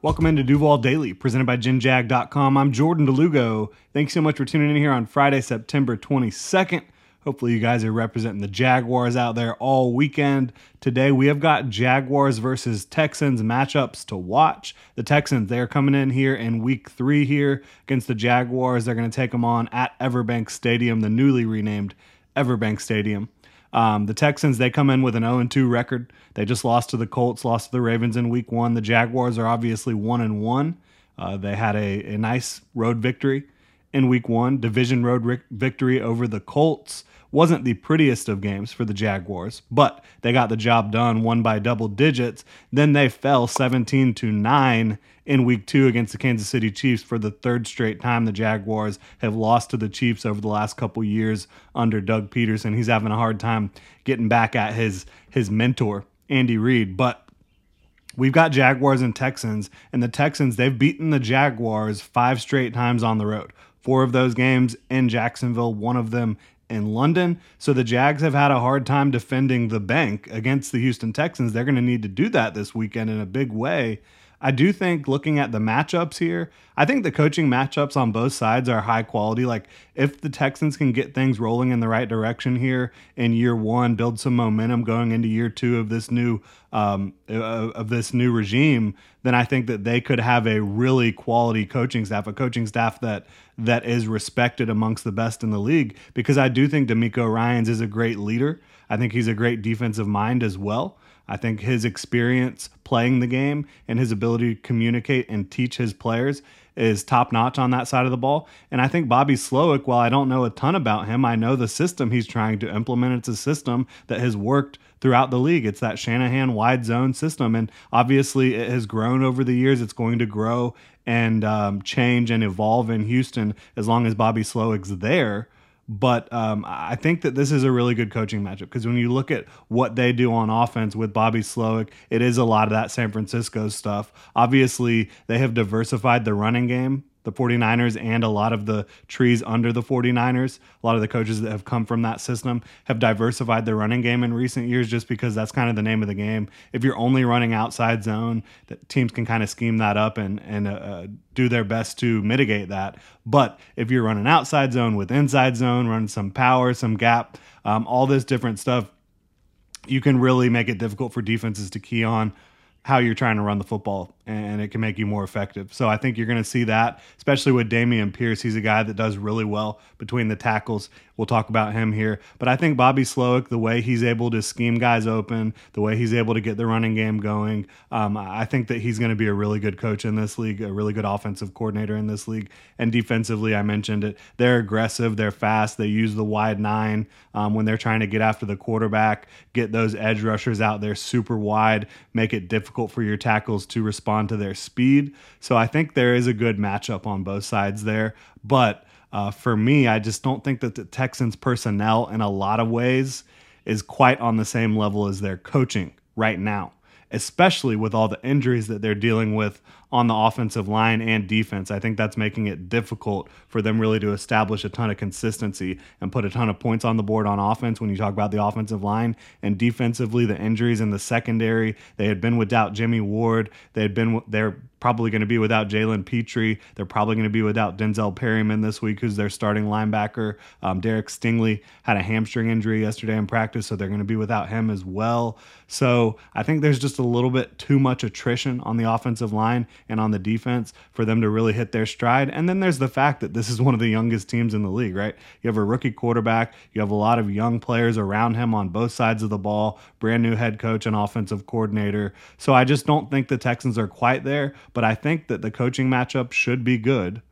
Welcome into Duval Daily, presented by GenJag.com. I'm Jordan DeLugo. Thanks so much for tuning in here on Friday, September 22nd. Hopefully, you guys are representing the Jaguars out there all weekend. Today, we have got Jaguars versus Texans matchups to watch. The Texans, they're coming in here in week three here against the Jaguars. They're going to take them on at Everbank Stadium, the newly renamed Everbank Stadium. Um, the Texans, they come in with an 0 2 record. They just lost to the Colts, lost to the Ravens in week one. The Jaguars are obviously 1 and 1. Uh, they had a, a nice road victory in week one, division road victory over the Colts wasn't the prettiest of games for the Jaguars, but they got the job done, won by double digits. Then they fell 17 to 9 in week 2 against the Kansas City Chiefs for the third straight time the Jaguars have lost to the Chiefs over the last couple years under Doug Pederson. He's having a hard time getting back at his his mentor, Andy Reid, but We've got Jaguars and Texans, and the Texans, they've beaten the Jaguars five straight times on the road. Four of those games in Jacksonville, one of them in London. So the Jags have had a hard time defending the bank against the Houston Texans. They're going to need to do that this weekend in a big way. I do think looking at the matchups here, I think the coaching matchups on both sides are high quality. Like if the Texans can get things rolling in the right direction here in year one, build some momentum going into year two of this new um, uh, of this new regime, then I think that they could have a really quality coaching staff, a coaching staff that that is respected amongst the best in the league. Because I do think DeMeco Ryans is a great leader. I think he's a great defensive mind as well. I think his experience playing the game and his ability to communicate and teach his players is top notch on that side of the ball. And I think Bobby Slowik, while I don't know a ton about him, I know the system he's trying to implement. It's a system that has worked throughout the league. It's that Shanahan wide zone system. And obviously, it has grown over the years. It's going to grow and um, change and evolve in Houston as long as Bobby Slowik's there. But um, I think that this is a really good coaching matchup because when you look at what they do on offense with Bobby Slowik, it is a lot of that San Francisco stuff. Obviously, they have diversified the running game the 49ers and a lot of the trees under the 49ers. A lot of the coaches that have come from that system have diversified their running game in recent years just because that's kind of the name of the game. If you're only running outside zone, that teams can kind of scheme that up and and uh, uh, do their best to mitigate that. But if you're running outside zone with inside zone, running some power, some gap, um, all this different stuff, you can really make it difficult for defenses to key on how you're trying to run the football and it can make you more effective. So I think you're going to see that, especially with Dameon Pierce. He's a guy that does really well between the tackles. We'll talk about him here. But I think Bobby Slowik, the way he's able to scheme guys open, the way he's able to get the running game going, um, I think that he's going to be a really good coach in this league, a really good offensive coordinator in this league. And defensively, I mentioned it. They're aggressive, they're fast, they use the wide nine um, when they're trying to get after the quarterback, get those edge rushers out there super wide, make it difficult for your tackles to respond respond to their speed. So I think there is a good matchup on both sides there. But uh, for me, I just don't think that the Texans' personnel, in a lot of ways, is quite on the same level as their coaching right now, especially with all the injuries that they're dealing with on the offensive line and defense. I think that's making it difficult for them really to establish a ton of consistency and put a ton of points on the board on offense when you talk about the offensive line and defensively the injuries in the secondary. They had been without Jimmy Ward. They had been they're probably going to be without Jalen Pitre. They're probably going to be without Denzel Perryman this week, who's their starting linebacker. Um, Derek Stingley had a hamstring injury yesterday in practice, so they're going to be without him as well. So I think there's just a little bit too much attrition on the offensive line and on the defense for them to really hit their stride. And then there's the fact that this is one of the youngest teams in the league, right? You have a rookie quarterback, you have a lot of young players around him on both sides of the ball, brand new head coach and offensive coordinator. So I just don't think the Texans are quite there, but I think that the coaching matchup should be good.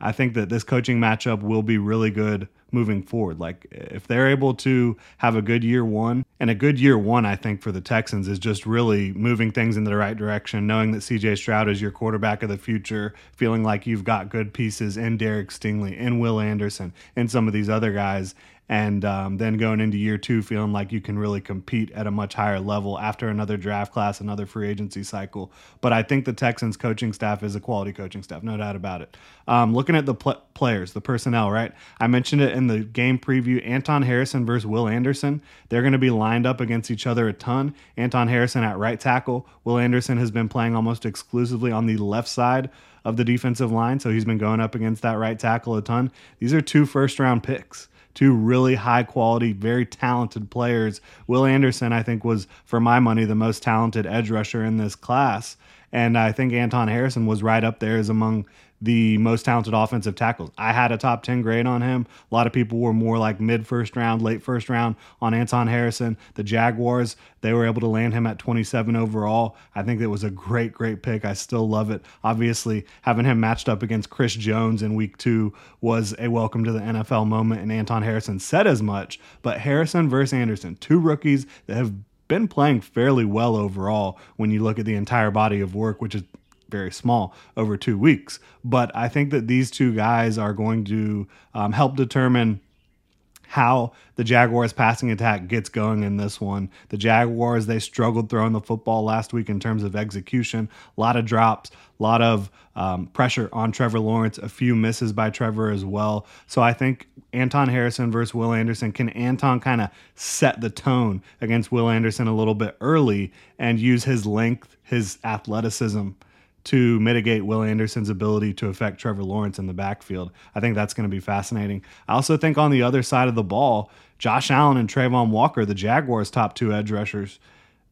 I think that this coaching matchup will be really good moving forward. Like if they're able to have a good year one, and a good year one, I think for the Texans is just really moving things in the right direction, knowing that CJ Stroud is your quarterback of the future, feeling like you've got good pieces in Derek Stingley, in Will Anderson, and some of these other guys and um, then going into year two feeling like you can really compete at a much higher level after another draft class, another free agency cycle. But I think the Texans coaching staff is a quality coaching staff, no doubt about it. Um, looking at the pl- players, the personnel, right? I mentioned it in the game preview. Anton Harrison versus Will Anderson. They're going to be lined up against each other a ton. Anton Harrison at right tackle. Will Anderson has been playing almost exclusively on the left side of the defensive line, so he's been going up against that right tackle a ton. These are two first round picks two really high quality, very talented players. Will Anderson, I think, was, for my money, the most talented edge rusher in this class. And I think Anton Harrison was right up there as among the most talented offensive tackles. I had a top 10 grade on him. A lot of people were more like mid first round, late first round on Anton Harrison. The Jaguars, they were able to land him at 27 overall. I think it was a great, great pick. I still love it. Obviously, having him matched up against Chris Jones in week two was a welcome to the NFL moment, and Anton Harrison said as much. But Harrison versus Anderson, two rookies that have been playing fairly well overall when you look at the entire body of work, which is very small over two weeks. But I think that these two guys are going to um, help determine how the Jaguars passing attack gets going in this one. The Jaguars, they struggled throwing the football last week in terms of execution. A lot of drops, a lot of um, pressure on Trevor Lawrence, a few misses by Trevor as well. So I think Anton Harrison versus Will Anderson can Anton kind of set the tone against Will Anderson a little bit early and use his length, his athleticism to mitigate Will Anderson's ability to affect Trevor Lawrence in the backfield. I think that's going to be fascinating. I also think on the other side of the ball, Josh Allen and Travon Walker, the Jaguars' top two edge rushers,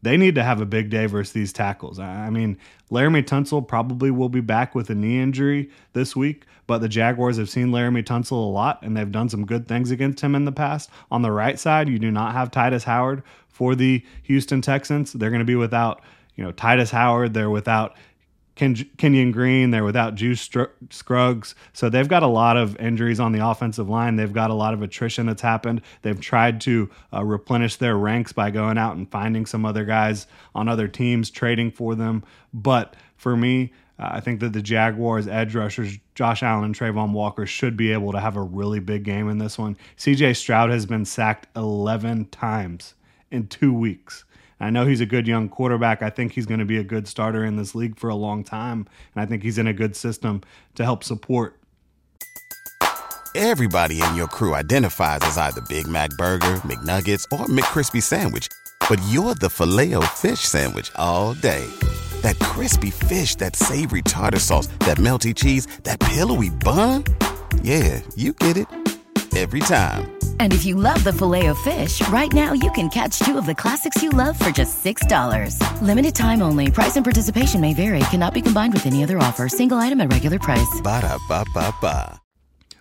they need to have a big day versus these tackles. I mean, Laremy Tunsil probably will be back with a knee injury this week, but the Jaguars have seen Laremy Tunsil a lot and they've done some good things against him in the past. On the right side, you do not have Tytus Howard for the Houston Texans. They're going to be without, you know, Tytus Howard. They're without Ken- Kenyon Green. They're without Juice Scruggs. So they've got a lot of injuries on the offensive line. They've got a lot of attrition that's happened. They've tried to uh, replenish their ranks by going out and finding some other guys on other teams, trading for them. But for me, uh, I think that the Jaguars edge rushers, Josh Allen and Travon Walker, should be able to have a really big game in this one. CJ Stroud has been sacked 11 times in two weeks. I know he's a good young quarterback. I think he's going to be a good starter in this league for a long time. And I think he's in a good system to help support. Everybody in your crew identifies as either Big Mac Burger, McNuggets, or McCrispy Sandwich. But you're the filet fish Sandwich all day. That crispy fish, that savory tartar sauce, that melty cheese, that pillowy bun. Yeah, you get it every time. And if you love the filet of fish, right now you can catch two of the classics you love for just $6. Limited time only. Price and participation may vary. Cannot be combined with any other offer. Single item at regular price. Ba da ba ba ba.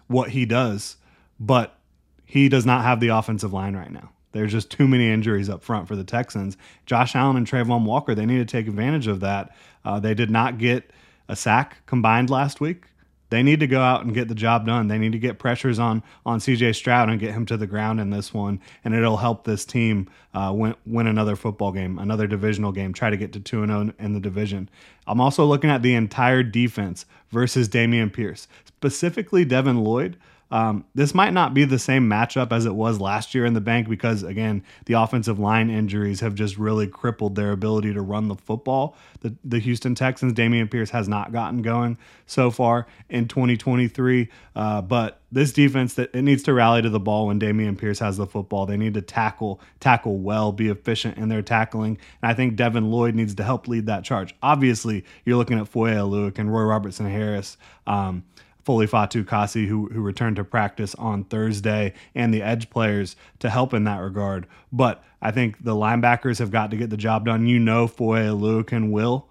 What he does, but he does not have the offensive line right now. There's just too many injuries up front for the Texans. Josh Allen and Travon Walker, they need to take advantage of that. Uh, they did not get a sack combined last week. They need to go out and get the job done. They need to get pressures on on CJ Stroud and get him to the ground in this one, and it'll help this team uh, win win another football game, another divisional game, try to get to two and zero oh in the division. I'm also looking at the entire defense versus Dameon Pierce, specifically Devin Lloyd. Um, this might not be the same matchup as it was last year in the bank because, again, the offensive line injuries have just really crippled their ability to run the football. The, the Houston Texans, Dameon Pierce has not gotten going so far in 2023. Uh, but this defense that it needs to rally to the ball when Dameon Pierce has the football. They need to tackle, tackle well, be efficient in their tackling. And I think Devin Lloyd needs to help lead that charge. Obviously, you're looking at Foye Oluokun and Roy Robertson Harris. Um, Foley Fatukasi, who, who returned to practice on Thursday, and the edge players to help in that regard. But I think the linebackers have got to get the job done. You know, Foye Oluokun will.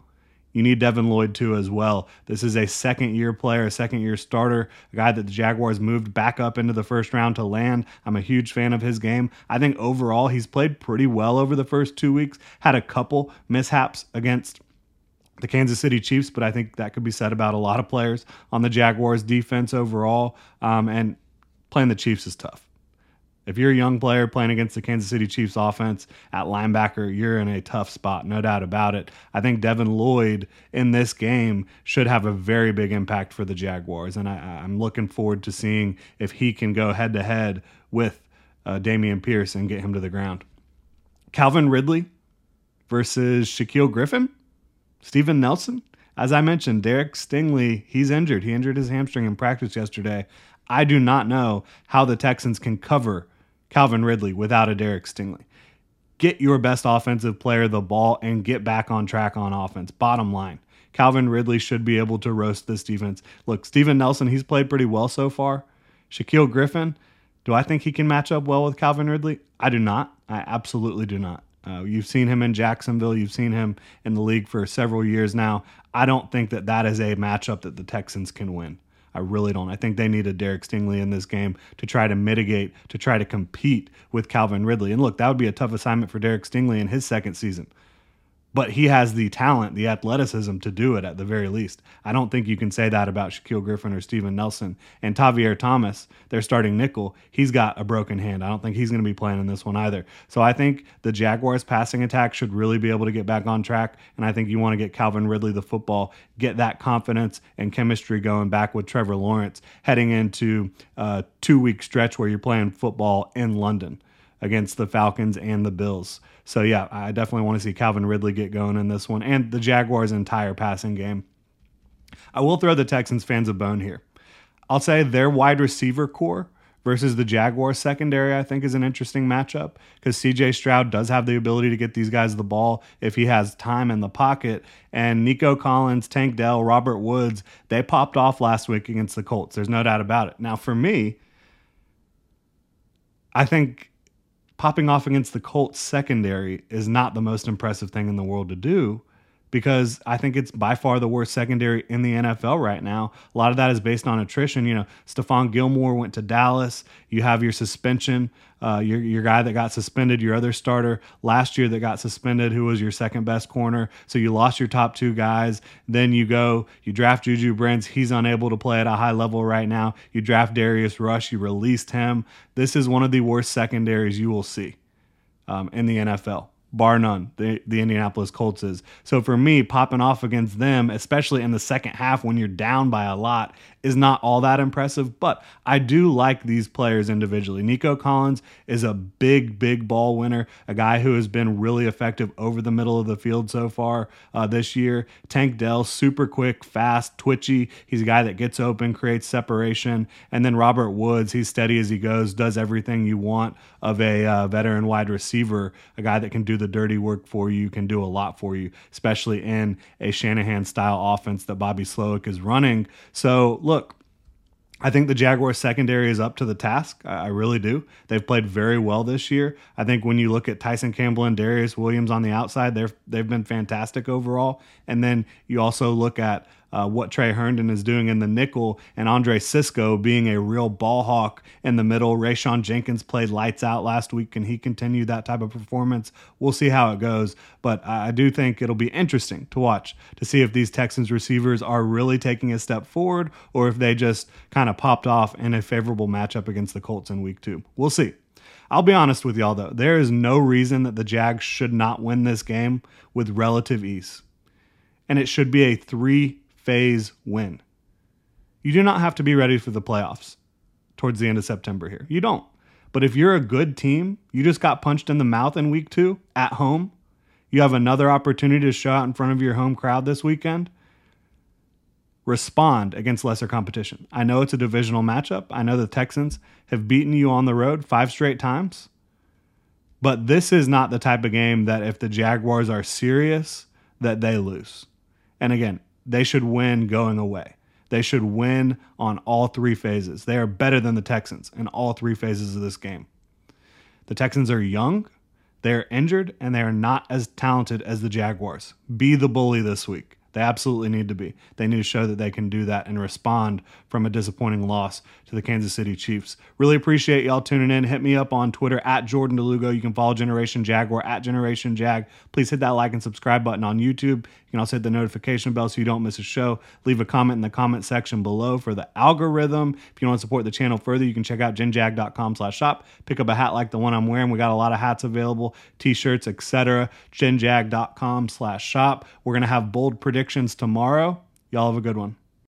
You need Devin Lloyd too as well. This is a second year player, a second year starter, a guy that the Jaguars moved back up into the first round to land. I'm a huge fan of his game. I think overall he's played pretty well over the first two weeks. Had a couple mishaps against the Kansas City Chiefs, but I think that could be said about a lot of players on the Jaguars defense overall. Um, and playing the Chiefs is tough. If you're a young player playing against the Kansas City Chiefs offense at linebacker, you're in a tough spot, no doubt about it. I think Devin Lloyd in this game should have a very big impact for the Jaguars, and I, am looking forward to seeing if he can go head to head with uh, Dameon Pierce and get him to the ground. Calvin Ridley versus Shaquill Griffin, Steven Nelson. As I mentioned, Derek Stingley, he's injured. He injured his hamstring in practice yesterday. I do not know how the Texans can cover Calvin Ridley without a Derek Stingley. Get your best offensive player the ball and get back on track on offense. Bottom line. Calvin Ridley should be able to roast this defense. Look, Steven Nelson, he's played pretty well so far. Shaquill Griffin, do I think he can match up well with Calvin Ridley? I do not. I absolutely do not. Uh, you've seen him in Jacksonville. You've seen him in the league for several years now. I don't think that that is a matchup that the Texans can win. I really don't. I think they need a Derek Stingley in this game to try to mitigate, to try to compete with Calvin Ridley. And look, that would be a tough assignment for Derek Stingley in his second season but he has the talent, the athleticism to do it at the very least. I don't think you can say that about Shaquill Griffin or Steven Nelson. And Tavierre Thomas, their starting nickel, he's got a broken hand. I don't think he's going to be playing in this one either. So I think the Jaguars passing attack should really be able to get back on track. And I think you want to get Calvin Ridley the football, get that confidence and chemistry going back with Trevor Lawrence heading into a two week stretch where you're playing football in London against the Falcons and the Bills. So yeah, I definitely want to see Calvin Ridley get going in this one and the Jaguars' entire passing game. I will throw the Texans fans a bone here. I'll say their wide receiver core versus the Jaguars secondary, I think is an interesting matchup because CJ Stroud does have the ability to get these guys the ball if he has time in the pocket. And Nico Collins, Tank Dell, Robert Woods, they popped off last week against the Colts. There's no doubt about it. Now, for me, I think popping off against the Colts secondary is not the most impressive thing in the world to do because I think it's by far the worst secondary in the NFL right now. A lot of that is based on attrition. You know, Stephon Gilmore went to Dallas. You have your suspension, uh, your your guy that got suspended, your other starter last year that got suspended, who was your second best corner. So you lost your top two guys. Then you go, you draft Juju Brents. He's unable to play at a high level right now. You draft Darius Rush. You released him. This is one of the worst secondaries you will see um, in the NFL bar none, the, the Indianapolis Colts is. So for me, popping off against them, especially in the second half when you're down by a lot, is not all that impressive, but I do like these players individually. Nico Collins is a big, big ball winner, a guy who has been really effective over the middle of the field so far uh, this year. Tank Dell, super quick, fast, twitchy. He's a guy that gets open, creates separation. And then Robert Woods, he's steady as he goes, does everything you want of a uh, veteran wide receiver, a guy that can do the dirty work for you, can do a lot for you, especially in a Shanahan style offense that Bobby Slowik is running. So, I think the Jaguars secondary is up to the task. I really do. They've played very well this year. I think when you look at Tyson Campbell and Darious Williams on the outside, they're they've been fantastic overall. And then you also look at uh, what Tre Herndon is doing in the nickel, and Andre Cisco being a real ball hawk in the middle. Rayshawn Jenkins played lights out last week. Can he continue that type of performance? We'll see how it goes, but I do think it'll be interesting to watch to see if these Texans receivers are really taking a step forward or if they just kind of popped off in a favorable matchup against the Colts in week two. We'll see. I'll be honest with y'all though, there is no reason that the Jags should not win this game with relative ease. And it should be a three phase win. You do not have to be ready for the playoffs towards the end of September here. You don't. But if you're a good team, you just got punched in the mouth in week two at home, you have another opportunity to show out in front of your home crowd this weekend. Respond against lesser competition. I know it's a divisional matchup. I know the Texans have beaten you on the road five straight times. But this is not the type of game that if the Jaguars are serious, that they lose. And again, they should win going away. They should win on all three phases. They are better than the Texans in all three phases of this game. The Texans are young, they are injured, and they are not as talented as the Jaguars. Be the bully this week. They absolutely need to be. They need to show that they can do that and respond from a disappointing loss to the Kansas City Chiefs. Really appreciate y'all tuning in. Hit me up on Twitter at Jordan DeLugo. You can follow Generation Jaguar at Generation Jag. Please hit that like and subscribe button on YouTube. You can also hit the notification bell so you don't miss a show. Leave a comment in the comment section below for the algorithm. If you want to support the channel further, you can check out genjag.com slash shop. Pick up a hat like the one I'm wearing. We got a lot of hats available, t-shirts, etc. genjag.com slash shop. We're going to have bold predictions tomorrow. Y'all have a good one.